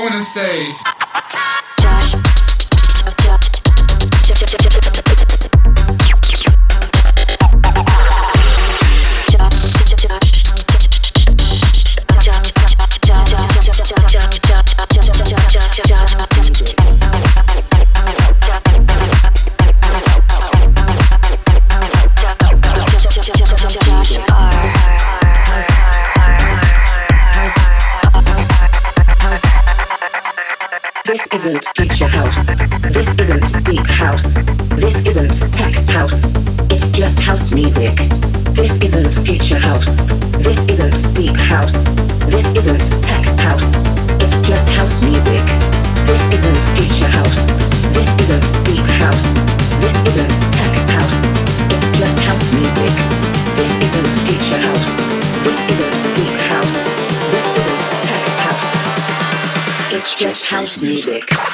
I want to say present house music.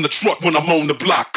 from the truck when I'm on the block.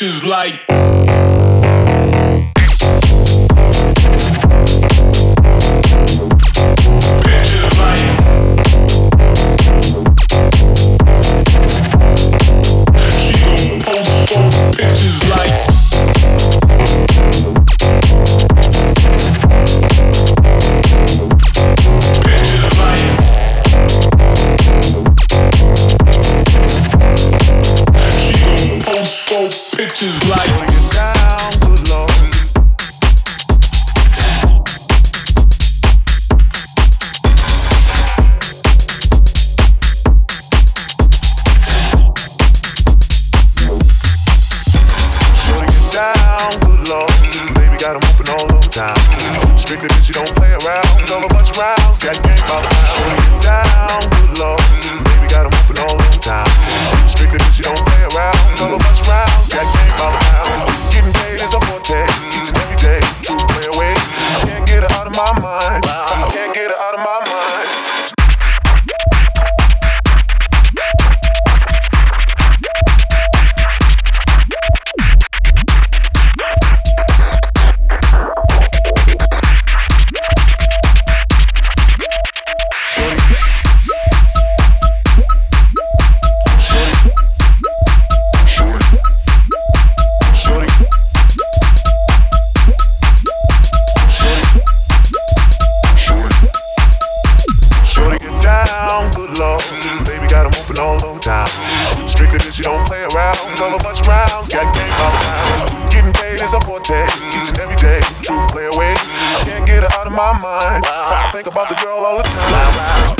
pictures like of a bunch of rounds. Got game all around. Getting paid is a forte. Teaching every day. True play away. I can't get it out of my mind. I think about the girl all the time.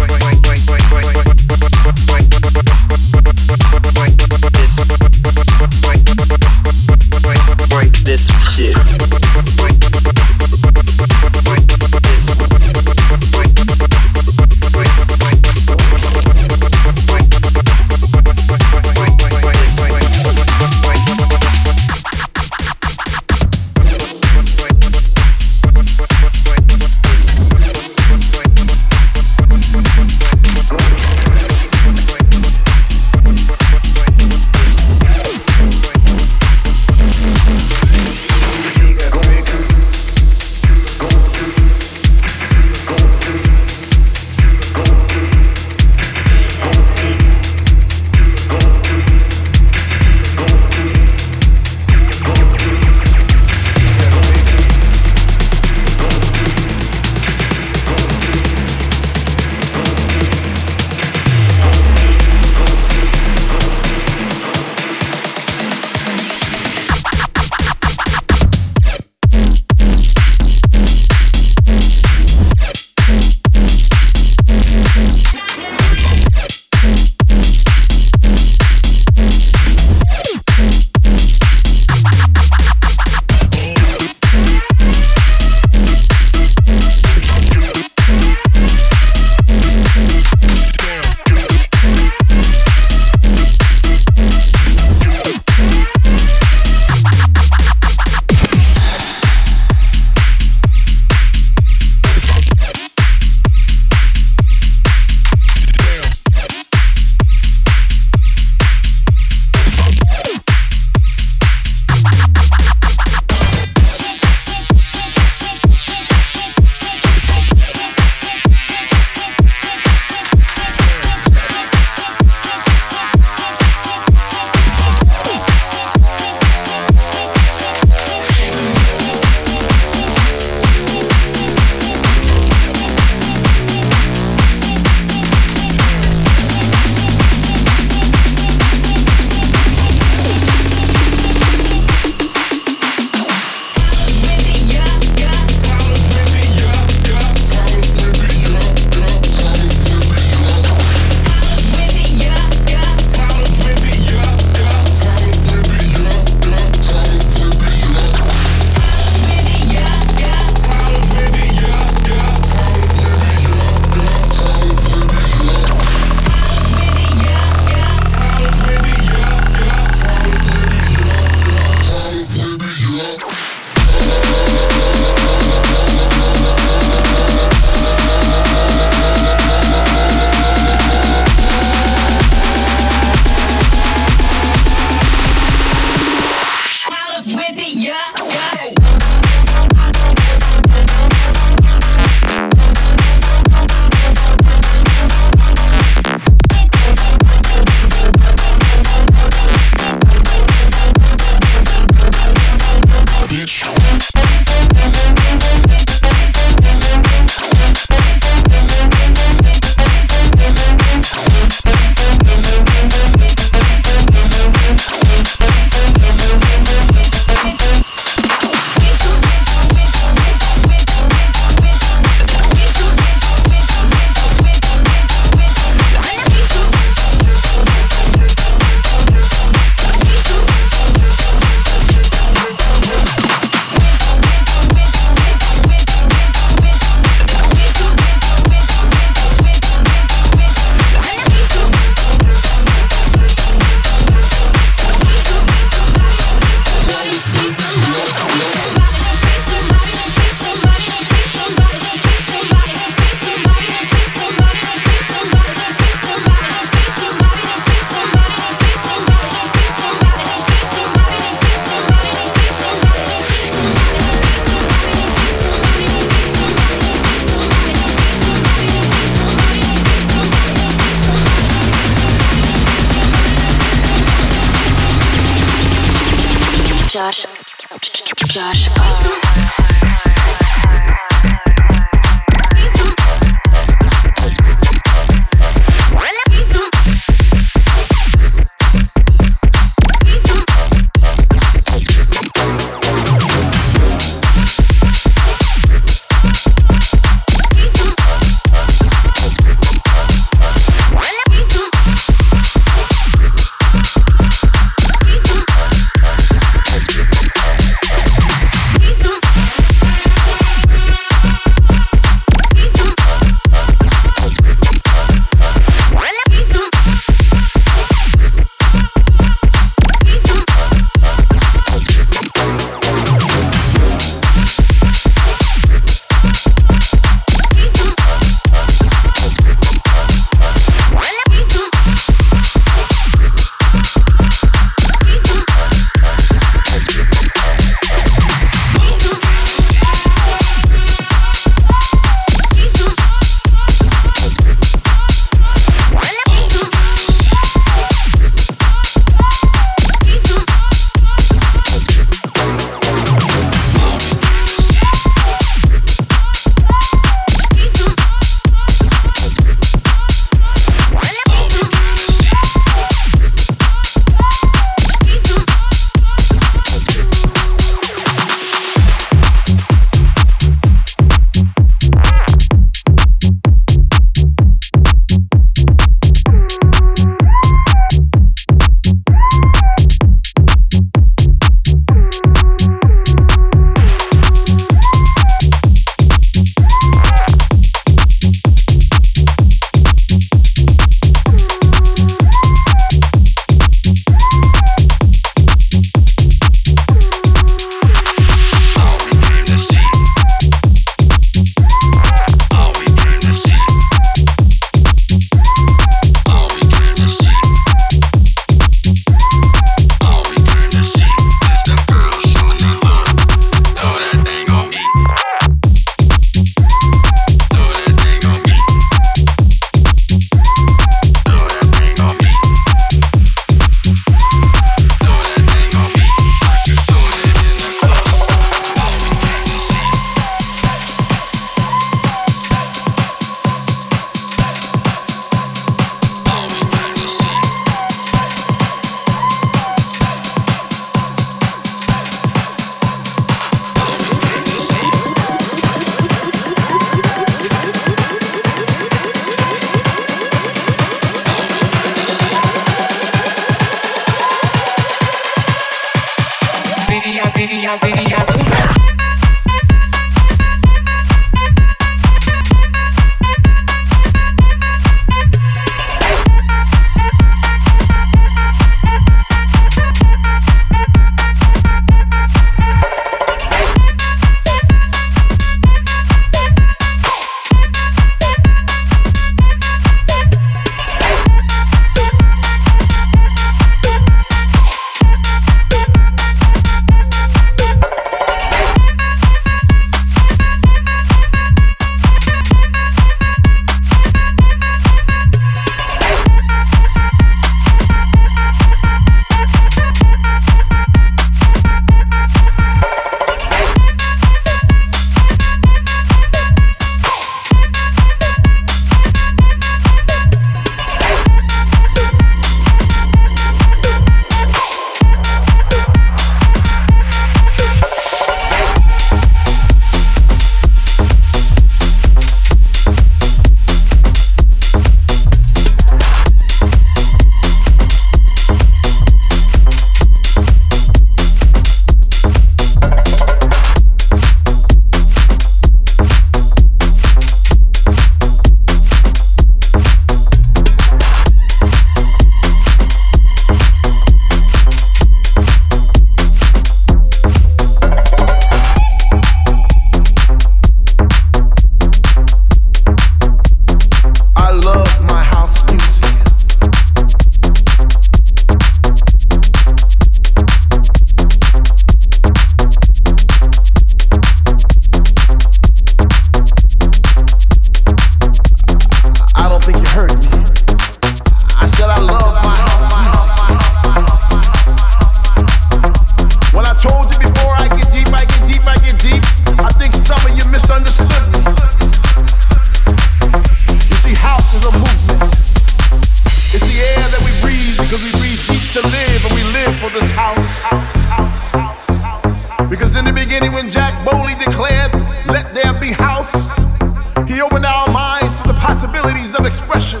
He opened our minds to the possibilities of expression.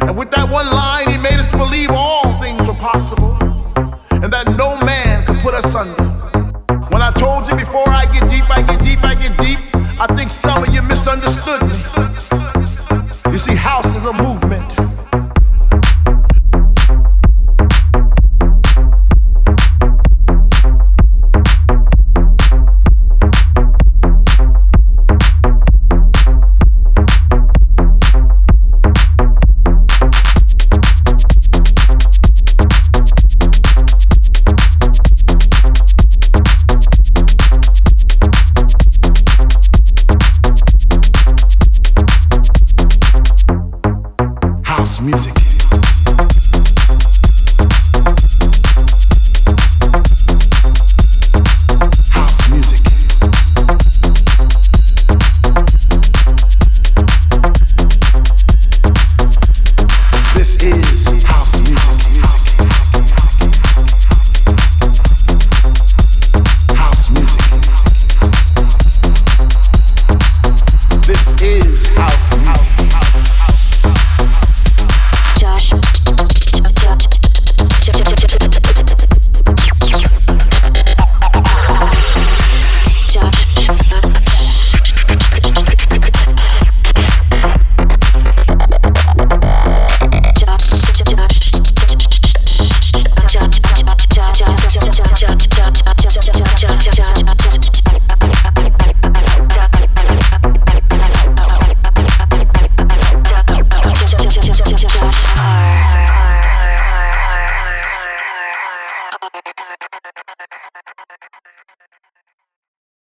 And with that one line,